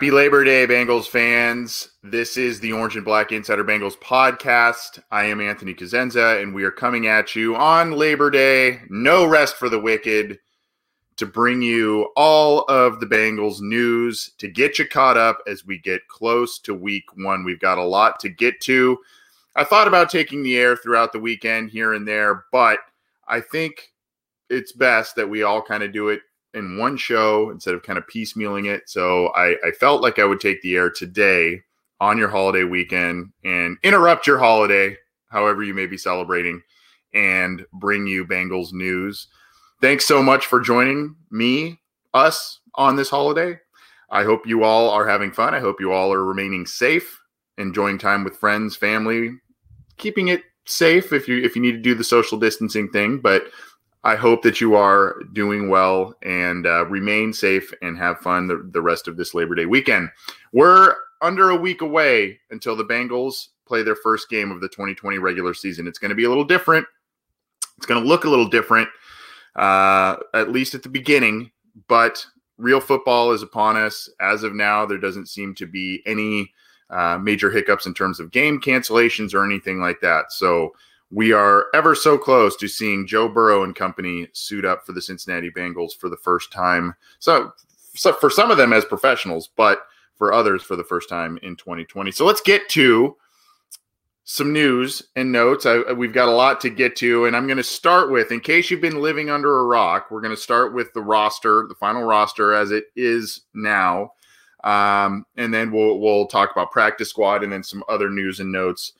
Happy Labor Day, Bengals fans. This is the Orange and Black Insider Bengals podcast. I am Anthony Cosenza, and we are coming at you on Labor Day. No rest for the wicked to bring you all of the Bengals news to get you caught up as we get close to week one. We've got a lot to get to. I thought about taking the air throughout the weekend here and there, but I think it's best that we all kind of do it in one show instead of kind of piecemealing it. So I, I felt like I would take the air today on your holiday weekend and interrupt your holiday, however you may be celebrating, and bring you Bengals news. Thanks so much for joining me, us on this holiday. I hope you all are having fun. I hope you all are remaining safe, enjoying time with friends, family, keeping it safe if you if you need to do the social distancing thing, but I hope that you are doing well and uh, remain safe and have fun the, the rest of this Labor Day weekend. We're under a week away until the Bengals play their first game of the 2020 regular season. It's going to be a little different. It's going to look a little different, uh, at least at the beginning, but real football is upon us. As of now, there doesn't seem to be any uh, major hiccups in terms of game cancellations or anything like that. So, we are ever so close to seeing Joe Burrow and company suit up for the Cincinnati Bengals for the first time. So, so for some of them as professionals, but for others for the first time in 2020. So let's get to some news and notes. I, we've got a lot to get to, and I'm going to start with, in case you've been living under a rock, we're going to start with the roster, the final roster as it is now, um, and then we'll we'll talk about practice squad and then some other news and notes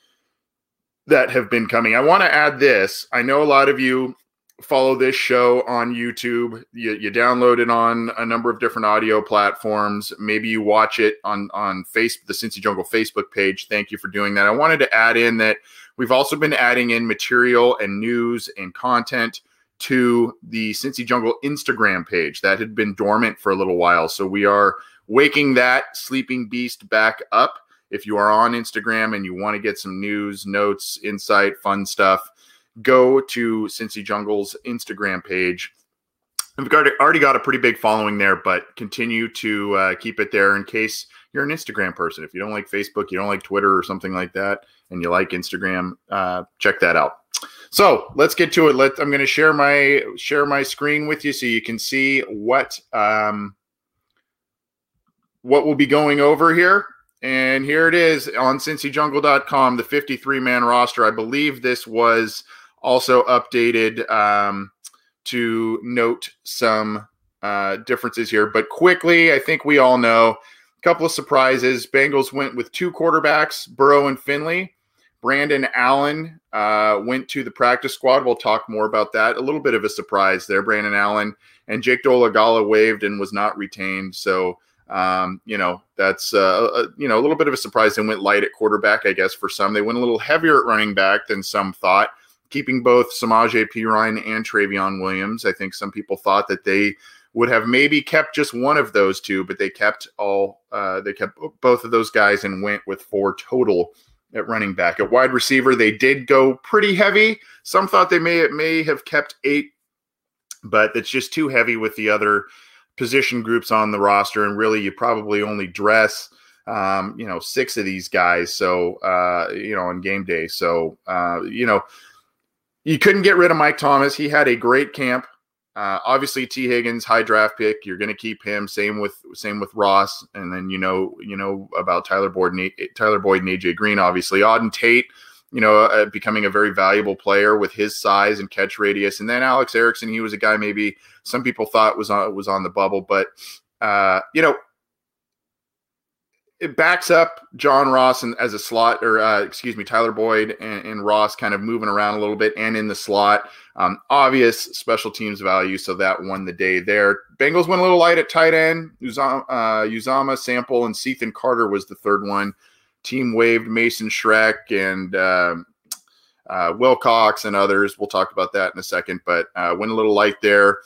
that have been coming. I want to add this. I know a lot of you follow this show on YouTube. You, you download it on a number of different audio platforms. Maybe you watch it on on Facebook, the Cincy Jungle Facebook page. Thank you for doing that. I wanted to add in that we've also been adding in material and news and content to the Cincy Jungle Instagram page that had been dormant for a little while. So we are waking that sleeping beast back up. If you are on Instagram and you want to get some news, notes, insight, fun stuff, go to Cincy Jungle's Instagram page. We've already got a pretty big following there, but continue to uh, keep it there in case you're an Instagram person. If you don't like Facebook, you don't like Twitter or something like that, and you like Instagram, uh, check that out. So let's get to it. Let I'm going to share my share my screen with you so you can see what um, what we'll be going over here. And here it is on cincyjungle.com, the 53 man roster. I believe this was also updated um, to note some uh, differences here. But quickly, I think we all know a couple of surprises. Bengals went with two quarterbacks, Burrow and Finley. Brandon Allen uh, went to the practice squad. We'll talk more about that. A little bit of a surprise there, Brandon Allen. And Jake Dolegala waived and was not retained. So um, you know, that's uh, a, you know a little bit of a surprise. They went light at quarterback, I guess, for some. They went a little heavier at running back than some thought, keeping both Samaje Perine and Trayveon Williams. I think some people thought that they would have maybe kept just one of those two, but they kept all uh, they kept both of those guys and went with four total at running back. At wide receiver, they did go pretty heavy. Some thought they may may have kept eight, but it's just too heavy with the other position groups on the roster, and really you probably only dress um, you know six of these guys. So uh, you know on game day, so uh, you know you couldn't get rid of Mike Thomas. He had a great camp. Uh, obviously, Tee Higgins, high draft pick. You're going to keep him. Same with same with Ross, and then you know you know about Tyler Boyd, and, Tyler Boyd, and AJ Green. Obviously, Auden Tate you know, uh, becoming a very valuable player with his size and catch radius. And then Alex Erickson, he was a guy maybe some people thought was on was on the bubble, but uh, you know, it backs up John Ross and as a slot, or uh, excuse me, Tyler Boyd and, and, Ross kind of moving around a little bit and in the slot. Um, obvious special teams value, so that won the day there. Bengals went a little light at tight end. Uzomah, uh, Uzomah Sample, and Cethan Carter was the third one. Team waived Mason Schreck and uh, uh, Wilcox and others. We'll talk about that in a second, but uh, went a little light there.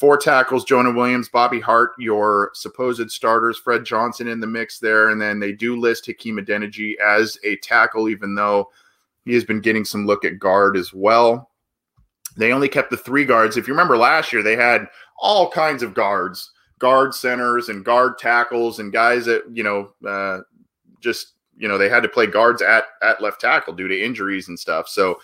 Four tackles, Jonah Williams, Bobby Hart, your supposed starters, Fred Johnson in the mix there. And then they do list Hakeem Adeniji as a tackle, even though he has been getting some look at guard as well. They only kept the three guards. If you remember last year, they had all kinds of guards, guard centers and guard tackles and guys that, you know, uh, just, you know, they had to play guards at, at left tackle due to injuries and stuff. So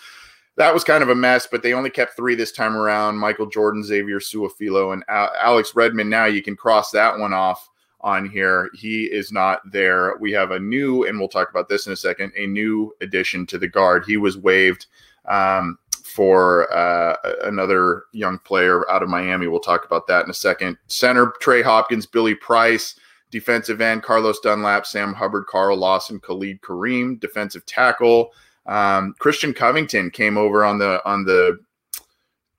that was kind of a mess, but they only kept three this time around Michael Jordan, Xavier Su'a-Filo, and Alex Redmond. Now you can cross that one off on here. He is not there. We have a new, and we'll talk about this in a second, a new addition to the guard. He was waived um, for uh, another young player out of Miami. We'll talk about that in a second. Center, Trey Hopkins, Billy Price. Defensive end, Carlos Dunlap, Sam Hubbard, Carl Lawson, Khalid Kareem. Defensive tackle, um, Christian Covington came over on the on the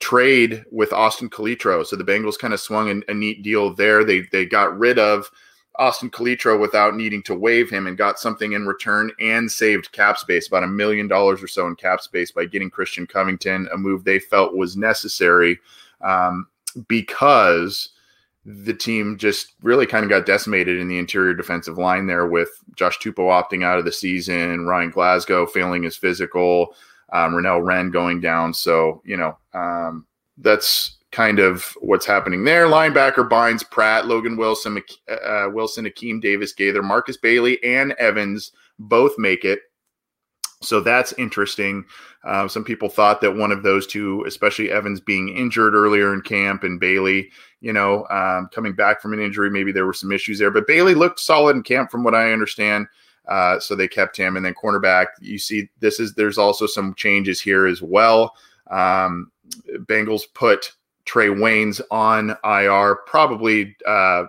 trade with Austin Calitro, so the Bengals kind of swung a, a neat deal there. They they got rid of Austin Calitro without needing to waive him and got something in return and saved cap space, about a million dollars or so in cap space by getting Christian Covington, a move they felt was necessary um, because the team just really kind of got decimated in the interior defensive line there with Josh Tupou opting out of the season, Ryan Glasgow failing his physical, um, Renell Wren going down. So, you know, um, that's kind of what's happening there. Linebacker Bynes Pratt, Logan Wilson, uh, Wilson, Akeem Davis Gaither, Markus Bailey, and Evans both make it. So that's interesting. Uh, some people thought that one of those two, especially Evans being injured earlier in camp and Bailey, you know, um, coming back from an injury, maybe there were some issues there. But Bailey looked solid in camp, from what I understand. Uh, so they kept him. And then cornerback, you see, this is there's also some changes here as well. Um, Bengals put Trae Waynes on IR, probably uh,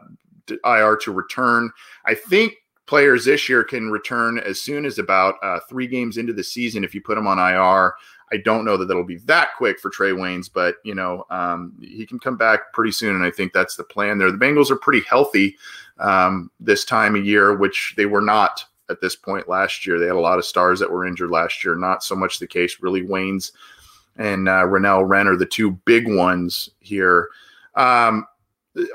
IR to return. I think players this year can return as soon as about uh, three games into the season if you put them on IR. I don't know that that'll be that quick for Trae Waynes, but you know um, he can come back pretty soon, and I think that's the plan there. The Bengals are pretty healthy um, this time of year, which they were not at this point last year. They had a lot of stars that were injured last year. Not so much the case, really. Waynes and uh, Renell Wren are the two big ones here. Um,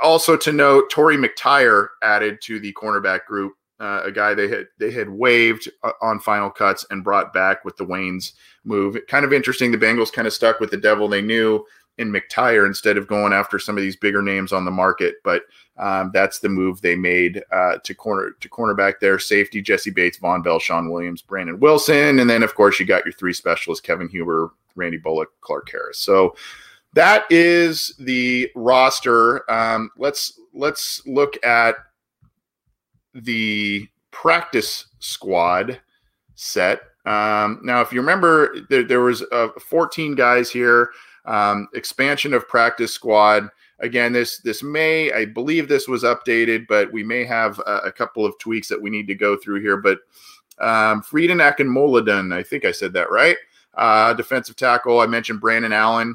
also to note, Torry McTyer added to the cornerback group uh, a guy they had they had waived uh, on final cuts and brought back with the Waynes move. Kind of interesting. The Bengals kind of stuck with the devil they knew in McTyer instead of going after some of these bigger names on the market. But um, that's the move they made uh, to corner to cornerback there. Safety Jessie Bates, Vonn Bell, Shawn Williams, Brandon Wilson, and then of course you got your three specialists: Kevin Huber, Randy Bullock, Clark Harris. So that is the roster. Um, let's let's look at the practice squad set. Um, now, if you remember, there, there was uh, 14 guys here. Um, expansion of practice squad. Again, this this may I believe this was updated, but we may have a, a couple of tweaks that we need to go through here. But um, Freedom Akinmoladun, I think I said that right. Uh, defensive tackle. I mentioned Brandon Allen,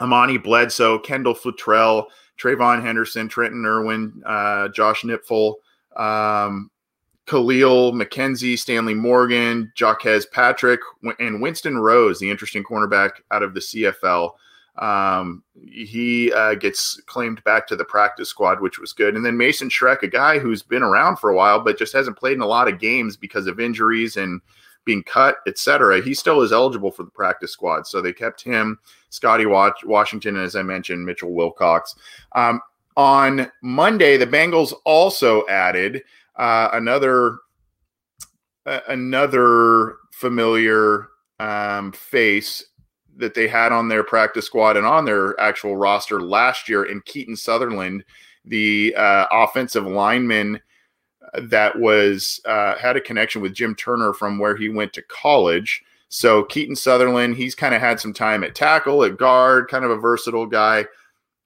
Amani Bledsoe, Kendall Futrell, Trayvon Henderson, Trenton Irwin, uh, Josh Nipfel um, Kahlil McKenzie, Stanley Morgan, Jaquez Patrick, and Winston Rose, the interesting cornerback out of the CFL. Um, he uh, gets claimed back to the practice squad, which was good. And then Mason Schreck, a guy who's been around for a while, but just hasn't played in a lot of games because of injuries and being cut, etc. He still is eligible for the practice squad. So they kept him, Scotty Washington, as I mentioned, Mitchell Wilcox. Um, on Monday, the Bengals also added uh, another uh, another familiar um, face that they had on their practice squad and on their actual roster last year in Keaton Sutherland, the uh, offensive lineman that was uh, had a connection with Jim Turner from where he went to college. So Keaton Sutherland, he's kind of had some time at tackle, at guard, kind of a versatile guy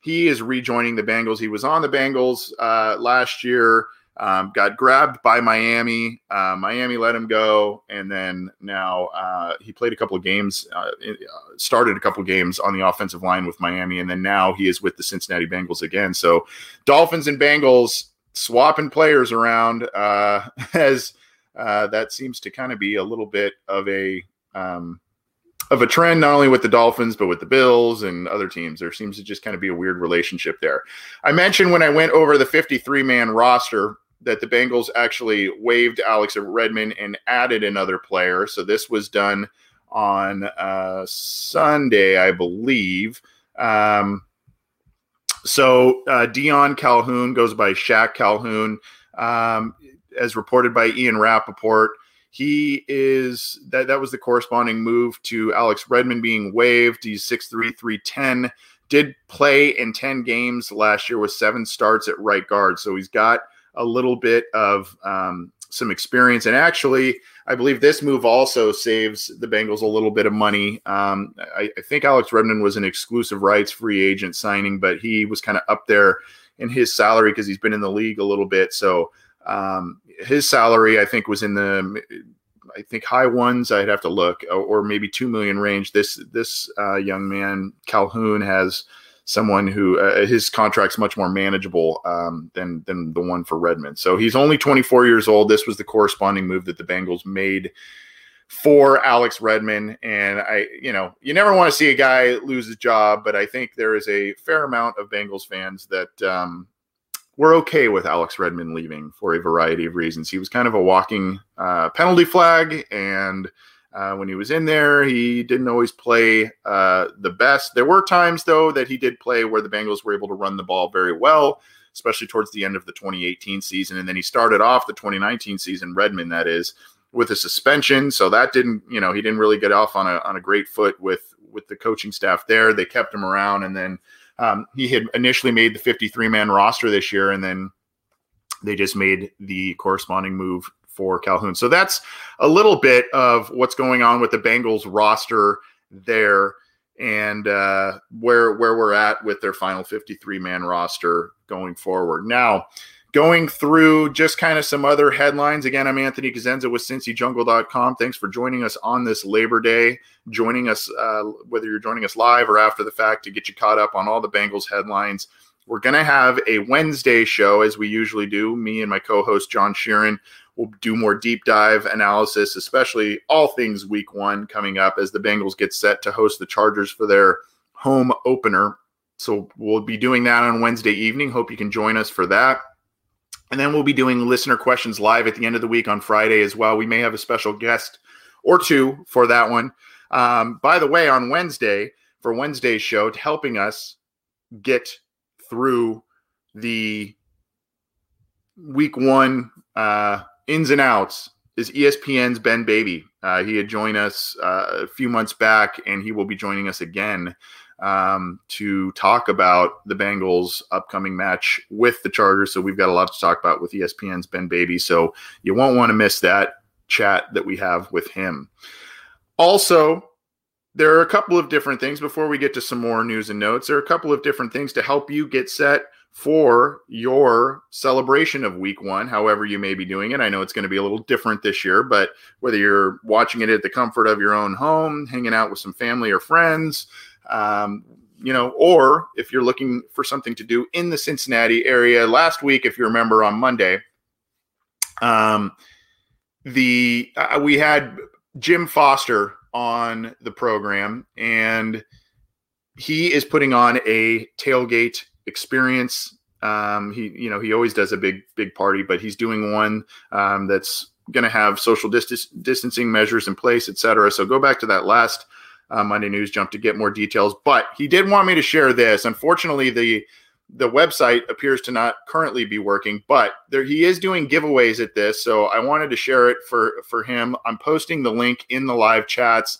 he is rejoining the Bengals. He was on the Bengals uh, last year, Um, got grabbed by Miami. Uh, Miami let him go, and then now uh, he played a couple of games, uh, uh started a couple of games on the offensive line with Miami, and then now he is with the Cincinnati Bengals again. So, Dolphins and Bengals swapping players around uh, as that seems to kind of be a little bit of a um, of a trend, not only with the Dolphins, but with the Bills and other teams. There seems to just kind of be a weird relationship there. I mentioned when I went over the 53 man roster that the Bengals actually waived Alex Redmond and added another player. So this was done on uh, Sunday, I believe. Um, so uh, Deion Calhoun goes by Shaq Calhoun, um, as reported by Ian Rapoport. He is that that was the corresponding move to Alex Redmond being waived. He's 6'3, 310. Did play in 10 games last year with seven starts at right guard. So he's got a little bit of um, some experience. And actually, I believe this move also saves the Bengals a little bit of money. Um, I, I, think Alex Redmond was an exclusive rights free agent signing, but he was kind of up there in his salary because he's been in the league a little bit. So um, his salary, I think, was in the I think high ones. I'd have to look, or maybe two million range. This this uh, young man Calhoun has someone who uh, his contract's much more manageable um, than than the one for Redmond. So he's only 24 years old. This was the corresponding move that the Bengals made for Alex Redmond. And I, you know, you never want to see a guy lose his job, but I think there is a fair amount of Bengals fans that um, we're okay with Alex Redmond leaving for a variety of reasons. He was kind of a walking uh, penalty flag, and uh, when he was in there, he didn't always play uh, the best. There were times, though, that he did play where the Bengals were able to run the ball very well, especially towards the end of the 2018 season. And then he started off the 2019 season, Redmond, that is, with a suspension. So that didn't, you know, he didn't really get off on a on a great foot with with the coaching staff there. They kept him around, and then um, he had initially made the 53 man roster this year, and then they just made the corresponding move for Calhoun. So that's a little bit of what's going on with the Bengals roster there and uh, where where we're at with their final 53 man roster going forward. Now, going through just kind of some other headlines. Again, I'm Anthony Cosenza with CincyJungle.com. Thanks for joining us on this Labor Day. Joining us, uh, whether you're joining us live or after the fact, to get you caught up on all the Bengals headlines. We're going to have a Wednesday show as we usually do. Me and my co host, John Sheeran, will do more deep dive analysis, especially all things week one coming up as the Bengals get set to host the Chargers for their home opener. So we'll be doing that on Wednesday evening. Hope you can join us for that. And then we'll be doing listener questions live at the end of the week on Friday as well. We may have a special guest or two for that one. Um, by the way, on Wednesday, for Wednesday's show, helping us get through the week one uh, ins and outs is ESPN's Ben Baby. Uh, he had joined us uh, a few months back, and he will be joining us again um, to talk about the Bengals' upcoming match with the Chargers. So we've got a lot to talk about with ESPN's Ben Baby. So you won't want to miss that chat that we have with him. Also, there are a couple of different things before we get to some more news and notes. There are a couple of different things to help you get set for your celebration of week one, however you may be doing it. I know it's going to be a little different this year, but whether you're watching it at the comfort of your own home, hanging out with some family or friends, um, you know, or if you're looking for something to do in the Cincinnati area. Last week, if you remember on Monday, um, the uh, we had Jim Foster on the program, and he is putting on a tailgate experience. Um, he, you know, he always does a big, big party, but he's doing one um, that's going to have social distance, distancing measures in place, et cetera. So go back to that last uh, Monday News Jump to get more details. But he did want me to share this. Unfortunately, the the website appears to not currently be working, but there he is doing giveaways at this. So I wanted to share it for for him. I'm posting the link in the live chats.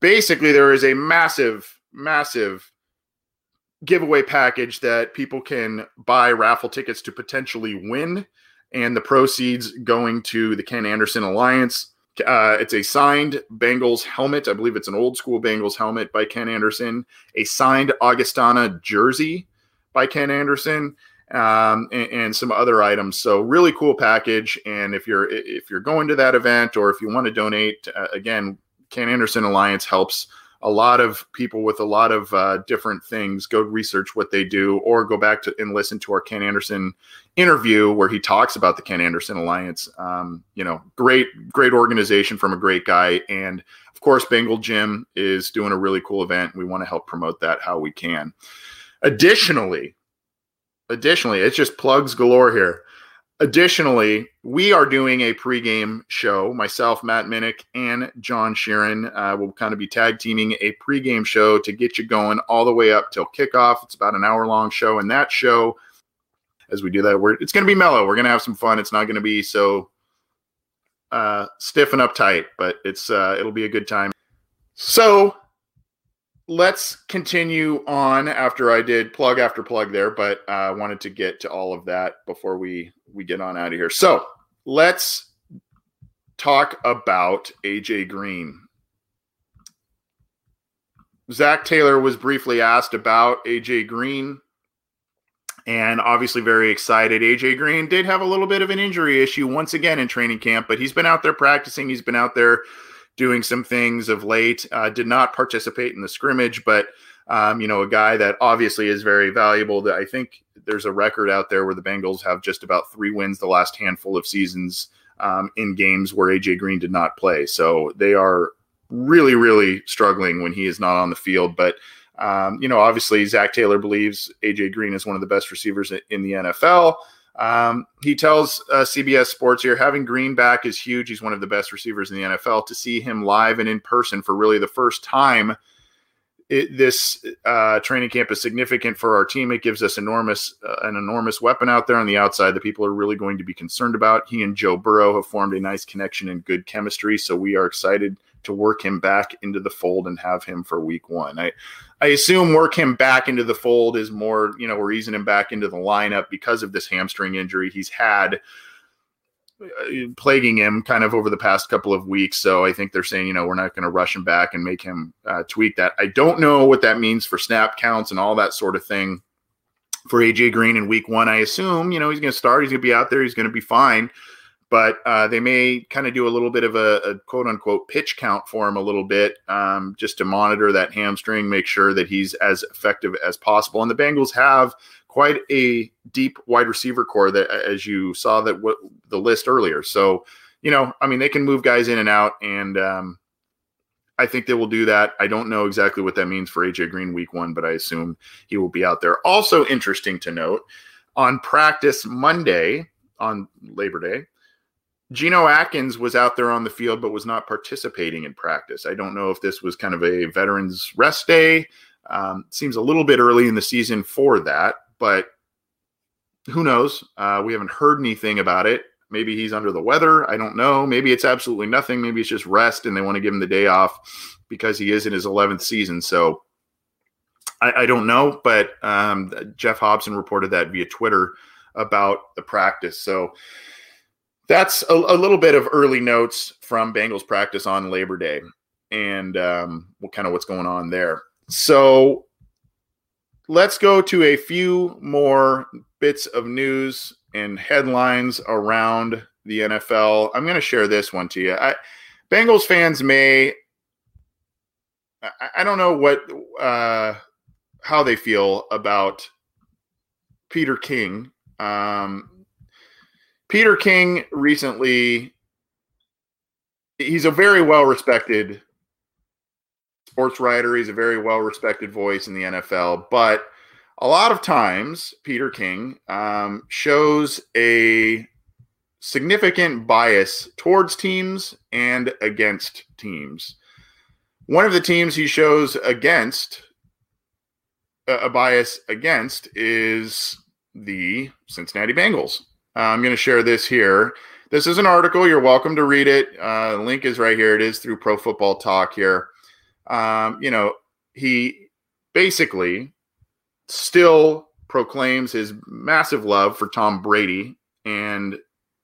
Basically, there is a massive, massive giveaway package that people can buy raffle tickets to potentially win, and the proceeds going to the Ken Anderson Alliance. Uh, it's a signed Bengals helmet. I believe it's an old school Bengals helmet by Ken Anderson, a signed Augustana jersey by Ken Anderson, um, and, and, some other items. So really cool package. And if you're if you're going to that event or if you want to donate, uh, again, Ken Anderson Alliance helps a lot of people with a lot of uh, different things go research what they do or go back to and listen to our ken anderson interview where he talks about the ken anderson alliance. Um, you know great great organization from a great guy. And of course bengal Jim is doing a really cool event. We want to help promote that how we can. Additionally additionally it's just plugs galore here Additionally, we are doing a pregame show. Myself, Matt Minnick, and John Sheeran uh, will kind of be tag teaming a pregame show to get you going all the way up till kickoff. It's about an hour long show, and that show, as we do that, we're, it's going to be mellow. We're going to have some fun. It's not going to be so uh, stiff and uptight, but it's uh, it'll be a good time. So let's continue on after I did plug after plug there, but I uh, wanted to get to all of that before we we get on out of here. So let's talk about AJ Green. Zac Taylor was briefly asked about AJ Green and obviously very excited. AJ Green did have a little bit of an injury issue once again in training camp, but he's been out there practicing. He's been out there doing some things of late. Uh, did not participate in the scrimmage, but um, you know, a guy that obviously is very valuable. That I think there's a record out there where the Bengals have just about three wins the last handful of seasons um, in games where AJ Green did not play. So they are really, really struggling when he is not on the field. But um, you know, obviously, Zac Taylor believes AJ Green is one of the best receivers in the NFL. Um, he tells uh, CBS Sports here having Green back is huge. He's one of the best receivers in the NFL. To see him live and in person for really the first time, it, this uh, training camp is significant for our team. It gives us enormous uh, an enormous weapon out there on the outside that people are really going to be concerned about. He and Joe Burrow have formed a nice connection and good chemistry, so we are excited to work him back into the fold and have him for week one. I, I assume work him back into the fold is more, you know, we're easing him back into the lineup because of this hamstring injury he's had uh, plaguing him kind of over the past couple of weeks. So I think they're saying, you know, we're not going to rush him back and make him uh, tweak that. I don't know what that means for snap counts and all that sort of thing for AJ Green in week one. I assume, you know, he's going to start, he's going to be out there, he's going to be fine but uh, they may kind of do a little bit of a, a, quote unquote pitch count for him a little bit um, just to monitor that hamstring, make sure that he's as effective as possible. And the Bengals have quite a deep wide receiver corps that, as you saw that w- the list earlier. So, you know, I mean, they can move guys in and out, and um, I think they will do that. I don't know exactly what that means for AJ Green week one, but I assume he will be out there. Also, interesting to note on practice Monday on Labor Day Geno Atkins was out there on the field but was not participating in practice. I don't know if this was kind of a veterans rest day. Um, seems a little bit early in the season for that, but who knows? Uh, we haven't heard anything about it. Maybe he's under the weather. I don't know. Maybe it's absolutely nothing. Maybe it's just rest and they want to give him the day off because he is in his 11th season. So I, I don't know. But um, Geoff Hobson reported that via Twitter about the practice. So that's a, a, little bit of early notes from Bengals practice on Labor Day and um, what kind of what's going on there. So let's go to a few more bits of news and headlines around the NFL. I'm going to share this one to you. I, Bengals fans may, I, I don't know what, uh, how they feel about Peter King. Um, Peter King recently, he's a very well respected sports writer. He's a very well respected voice in the NFL. But a lot of times, Peter King um, shows a significant bias towards teams and against teams. One of the teams he shows against a bias against is the Cincinnati Bengals. Uh, I'm going to share this here. This is an article. You're welcome to read it. Uh, link is right here. It is through Pro Football Talk here. Um, you know, he basically still proclaims his massive love for Tom Brady and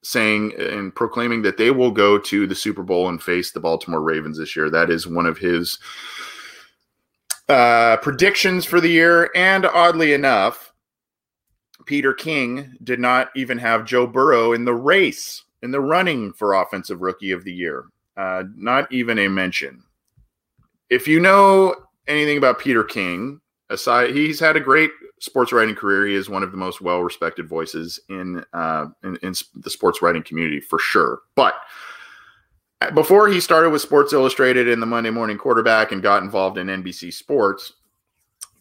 saying and proclaiming that they will go to the Super Bowl and face the Baltimore Ravens this year. That is one of his uh, predictions for the year. And oddly enough, Peter King did not even have Joe Burrow in the race, in the running for Offensive Rookie of the Year. Uh, not even a mention. If you know anything about Peter King, aside, he's had a great sports writing career. He is one of the most well respected voices in, uh, in, in the sports writing community for sure. But before he started with Sports Illustrated and the Monday Morning Quarterback and got involved in NBC Sports,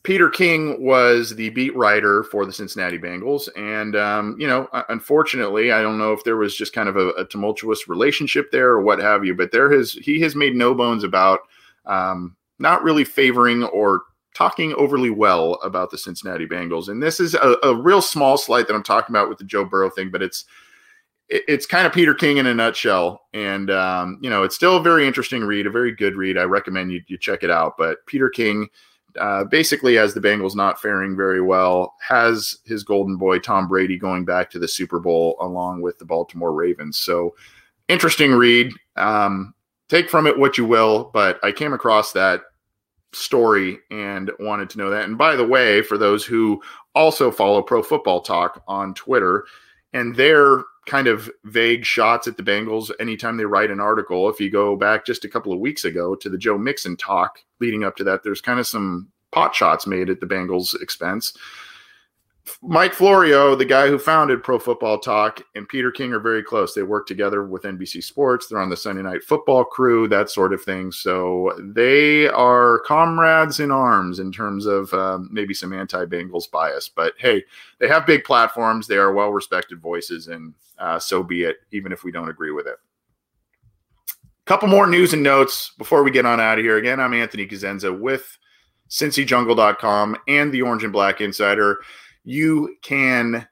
Peter King was the beat writer for the Cincinnati Bengals. And, um, you know, unfortunately, I don't know if there was just kind of a, a, tumultuous relationship there or what have you, but there has, he has made no bones about um, not really favoring or talking overly well about the Cincinnati Bengals. And this is a, a real small slight that I'm talking about with the Joe Burrow thing, but it's, it's kind of Peter King in a nutshell. And, um, you know, it's still a very interesting read, a very good read. I recommend you, you check it out. But Peter King, uh, basically, as the Bengals not faring very well, has his golden boy Tom Brady going back to the Super Bowl along with the Baltimore Ravens. So, interesting read. Um, take from it what you will, but I came across that story and wanted to know that. And by the way, for those who also follow Pro Football Talk on Twitter, and their kind of vague shots at the Bengals anytime they write an article. If you go back just a couple of weeks ago to the Joe Mixon talk leading up to that, there's kind of some pot shots made at the Bengals' expense. Mike Florio, the guy who founded Pro Football Talk, and Peter King are very close. They work together with NBC Sports. They're on the Sunday Night Football crew, that sort of thing. So they are comrades in arms in terms of um, maybe some anti Bengals bias. But hey, they have big platforms. They are well respected voices, and uh, so be it, even if we don't agree with it. Couple more news and notes before we get on out of here. Again, I'm Anthony Cosenza with CincyJungle.com and the Orange and Black Insider you can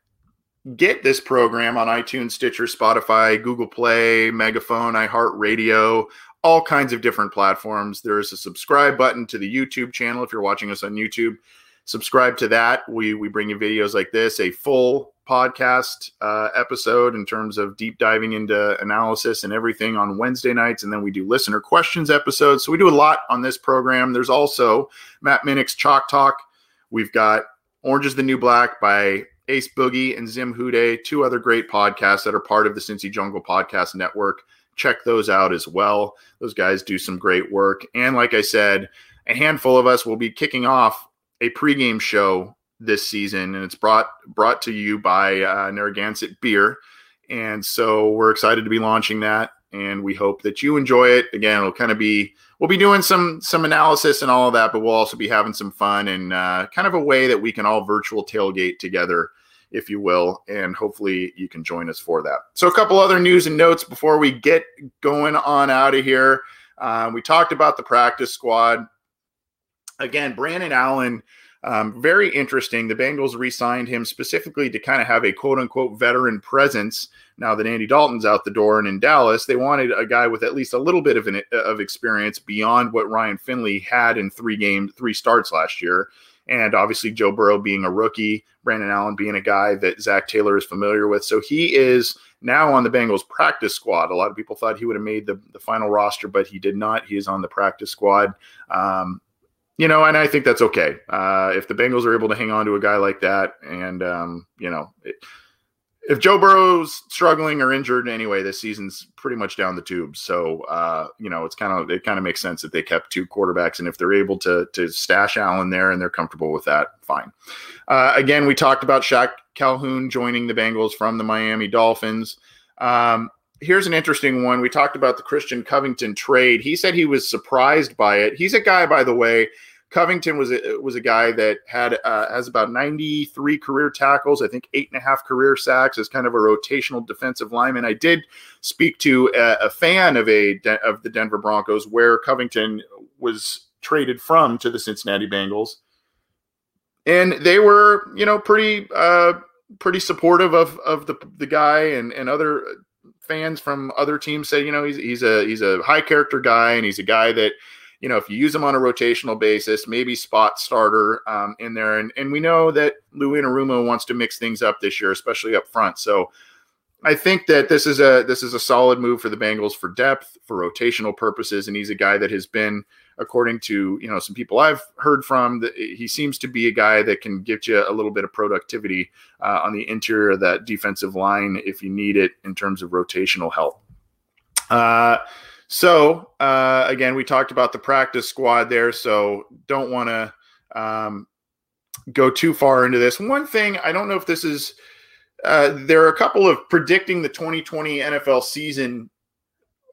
get this program on iTunes, Stitcher, Spotify, Google Play, Megaphone, iHeartRadio, all kinds of different platforms. There is a subscribe button to the YouTube channel if you're watching us on YouTube. Subscribe to that. We we bring you videos like this, a full podcast uh, episode in terms of deep diving into analysis and everything on Wednesday nights, and then we do listener questions episodes. So we do a lot on this program. There's also Matt Minnick's Chalk Talk. We've got Orange is the New Black by Ace Boogie and Zim Hude, two other great podcasts that are part of the Cincy Jungle Podcast Network. Check those out as well. Those guys do some great work. And like I said, a handful of us will be kicking off a pregame show this season, and it's brought brought to you by uh, Narragansett Beer. And so we're excited to be launching that, and we hope that you enjoy it. Again, it'll kind of be we'll be doing some some analysis and all of that, but we'll also be having some fun and uh, kind of a way that we can all virtual tailgate together, if you will, and hopefully you can join us for that. So, a couple other news and notes before we get going on out of here. Uh, we talked about the practice squad. Again, Brandon Allen um, very interesting. The Bengals re signed him specifically to kind of have a quote unquote veteran presence now that Andy Dalton's out the door and in Dallas. They wanted a guy with at least a little bit of, an, of experience beyond what Ryan Finley had in three games, three starts last year. And obviously, Joe Burrow being a rookie, Brandon Allen being a guy that Zac Taylor is familiar with. So he is now on the Bengals practice squad. A lot of people thought he would have made the, the final roster, but he did not. He is on the practice squad. Um, you know, and I think that's okay. Uh, if the Bengals are able to hang on to a guy like that, and um, you know, it, if Joe Burrow's struggling or injured anyway, this season's pretty much down the tube. So, uh, you know, it's kind of it kind of makes sense that they kept two quarterbacks, and if they're able to to stash Allen there and they're comfortable with that, fine. Uh, again, we talked about Shaq Calhoun joining the Bengals from the Miami Dolphins. Um, here's an interesting one. We talked about the Christian Covington trade. He said he was surprised by it. He's a guy, by the way, Covington was a, was a guy that had uh, has about 93 career tackles, I think eight and a half career sacks as kind of a rotational defensive lineman. I did speak to a, a fan of a of the Denver Broncos where Covington was traded from to the Cincinnati Bengals, and they were you know pretty uh, pretty supportive of of the the guy and and other fans from other teams said you know he's he's a he's a high character guy and he's a guy that you know, if you use them on a rotational basis, maybe spot starter um, in there. And, and we know that Lou Anarumo wants to mix things up this year, especially up front. So I think that this is a this is a solid move for the Bengals for depth, for rotational purposes, and he's a guy that has been, according to you know some people I've heard from, that he seems to be a guy that can get you a little bit of productivity uh, on the interior of that defensive line if you need it in terms of rotational help. Uh, so uh, again, we talked about the practice squad there, so don't want to um, go too far into this. One thing I don't know if this is uh, there are a couple of predicting the 2020 NFL season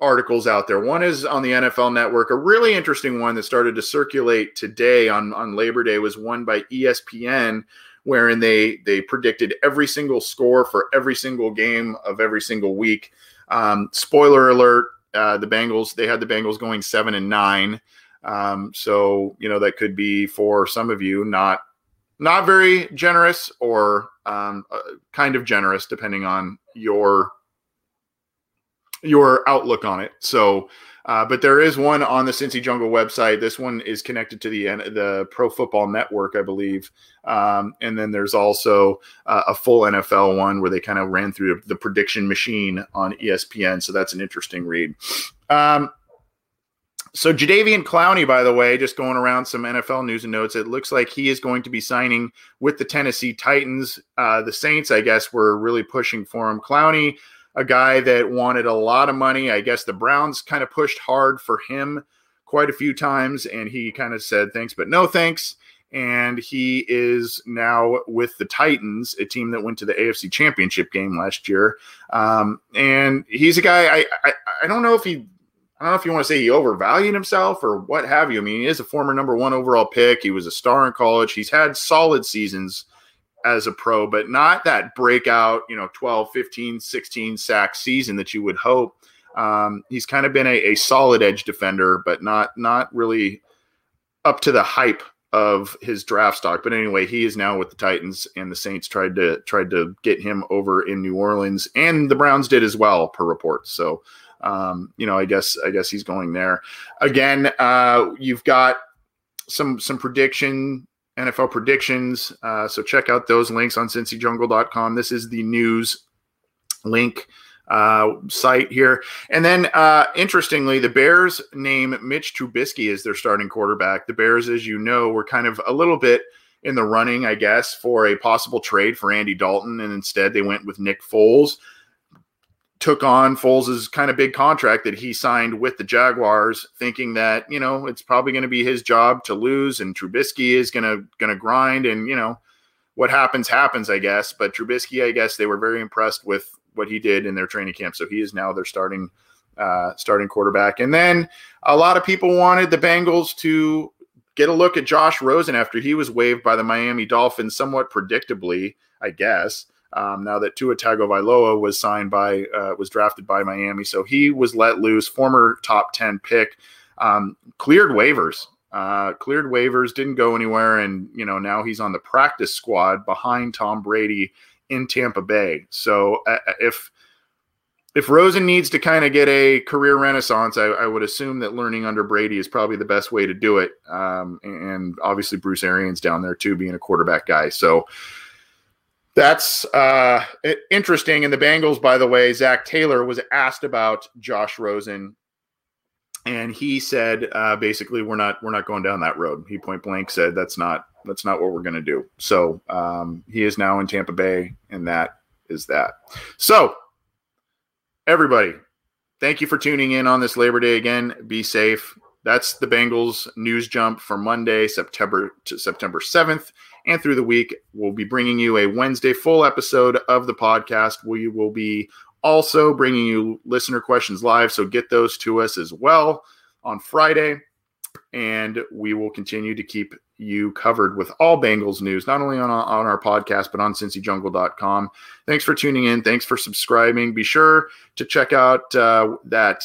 articles out there. One is on the NFL Network. A really interesting one that started to circulate today on on Labor Day was one by ESPN, wherein they they predicted every single score for every single game of every single week. Um, spoiler alert: uh, the Bengals they had the Bengals going seven and nine. Um, so you know that could be for some of you not not very generous or um, uh, kind of generous depending on your your outlook on it. So, uh, but there is one on the Cincy Jungle website. This one is connected to the the Pro Football Network, I believe. Um, and then there's also uh, a full NFL one where they kind of ran through the prediction machine on ESPN. So that's an interesting read. Um, so Jadeveon Clowney, by the way, just going around some NFL news and notes, it looks like he is going to be signing with the Tennessee Titans. Uh, the Saints, I guess, were really pushing for him. Clowney, a guy that wanted a lot of money. I guess the Browns kind of pushed hard for him quite a few times, and he kind of said thanks, but no thanks. And he is now with the Titans, a team that went to the AFC Championship game last year. Um, and he's a guy I, I I don't know if he I don't know if you want to say he overvalued himself or what have you. I mean, he is a former number one overall pick. He was a star in college. He's had solid seasons as a pro, but not that breakout, you know, 12, 15, 16 sack season that you would hope. Um, he's kind of been a, a solid edge defender, but not not really up to the hype of his draft stock. But anyway, he is now with the Titans, and the Saints tried to tried to get him over in New Orleans, and the Browns did as well, per report. So um, you know, I guess I guess he's going there. Again, uh, you've got some some prediction NFL predictions. Uh, so check out those links on cincyjungle.com. This is the news link uh, site here. And then, uh, interestingly, the Bears name Mitch Trubisky as their starting quarterback. The Bears, as you know, were kind of a little bit in the running, I guess, for a possible trade for Andy Dalton, and instead they went with Nick Foles took on Foles' kind of big contract that he signed with the Jaguars, thinking that you know it's probably going to be his job to lose, and Trubisky is going to going to grind, and you know what happens happens, I guess. But Trubisky, I guess they were very impressed with what he did in their training camp, so he is now their starting uh, starting quarterback. And then a lot of people wanted the Bengals to get a look at Josh Rosen after he was waived by the Miami Dolphins, somewhat predictably, I guess. Um, now that Tua Tagovailoa was signed by, uh, was drafted by Miami, so he was let loose. Former top ten pick, um, cleared waivers, uh, cleared waivers, didn't go anywhere, and you know now he's on the practice squad behind Tom Brady in Tampa Bay. So uh, uh if if Rosen needs to kind of get a career renaissance, I, I, would assume that learning under Brady is probably the best way to do it. Um, and obviously Bruce Arians down there too, being a quarterback guy. So that's uh, interesting. And the Bengals, by the way, Zac Taylor was asked about Josh Rosen, and he said uh, basically, "We're not we're not going down that road." He point blank said, "That's not that's not what we're going to do." So um, he is now in Tampa Bay, and that is that. So everybody, thank you for tuning in on this Labor Day again. Be safe. That's the Bengals news jump for Monday, September to September 7th. And through the week, we'll be bringing you a Wednesday full episode of the podcast. We will be also bringing you listener questions live. So get those to us as well on Friday. And we will continue to keep you covered with all Bengals news, not only on, on our podcast, but on cincyjungle.com. Thanks for tuning in. Thanks for subscribing. Be sure to check out uh, that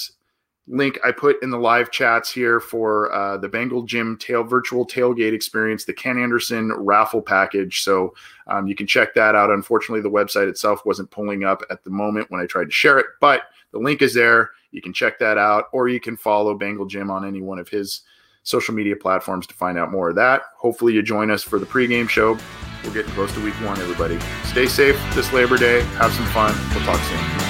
link I put in the live chats here for uh, the Bengal Jim tail virtual tailgate experience, the Ken Anderson raffle package. So um, you can check that out. Unfortunately, the website itself wasn't pulling up at the moment when I tried to share it, but the link is there. You can check that out, or you can follow Bengal Jim on any one of his social media platforms to find out more of that. Hopefully, you join us for the pregame show We're getting close to week one, everybody. Stay safe this Labor Day. Have some fun. We'll talk soon.